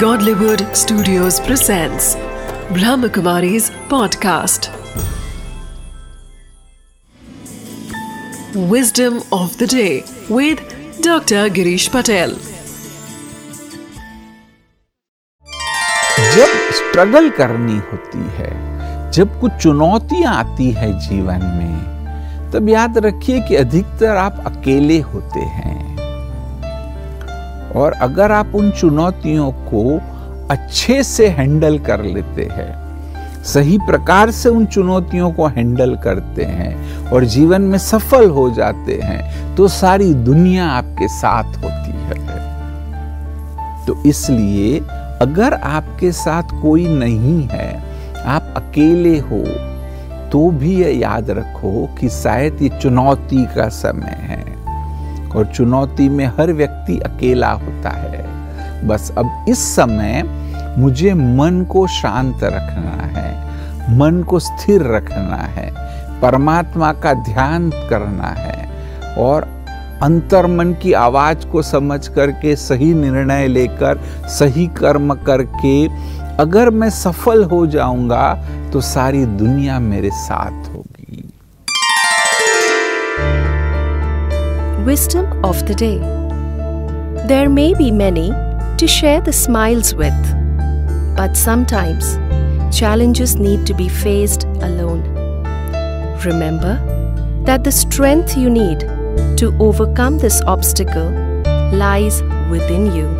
Godlywood Studios presents Brahmakumari's podcast. Wisdom of the day with Dr. Girish Patel. जब struggle करनी होती है जब कुछ चुनौतियाँ आती है जीवन में तब याद रखिए कि अधिकतर आप अकेले होते हैं और अगर आप उन चुनौतियों को अच्छे से हैंडल कर लेते हैं, सही प्रकार से उन चुनौतियों को हैंडल करते हैं और जीवन में सफल हो जाते हैं तो सारी दुनिया आपके साथ होती है। तो इसलिए अगर आपके साथ कोई नहीं है, आप अकेले हो तो भी ये याद रखो कि शायद ये चुनौती का समय है। और चुनौती में हर व्यक्ति अकेला होता है। बस अब इस समय मुझे मन को शांत रखना है, मन को स्थिर रखना है, परमात्मा का ध्यान करना है और अंतर मन की आवाज़ को समझ करके सही निर्णय लेकर, सही कर्म करके अगर मैं सफल हो जाऊँगा तो सारी दुनिया मेरे साथ होगी। Wisdom of the day. There may be many to share the smiles with, but sometimes challenges need to be faced alone. Remember that the strength you need to overcome this obstacle lies within you.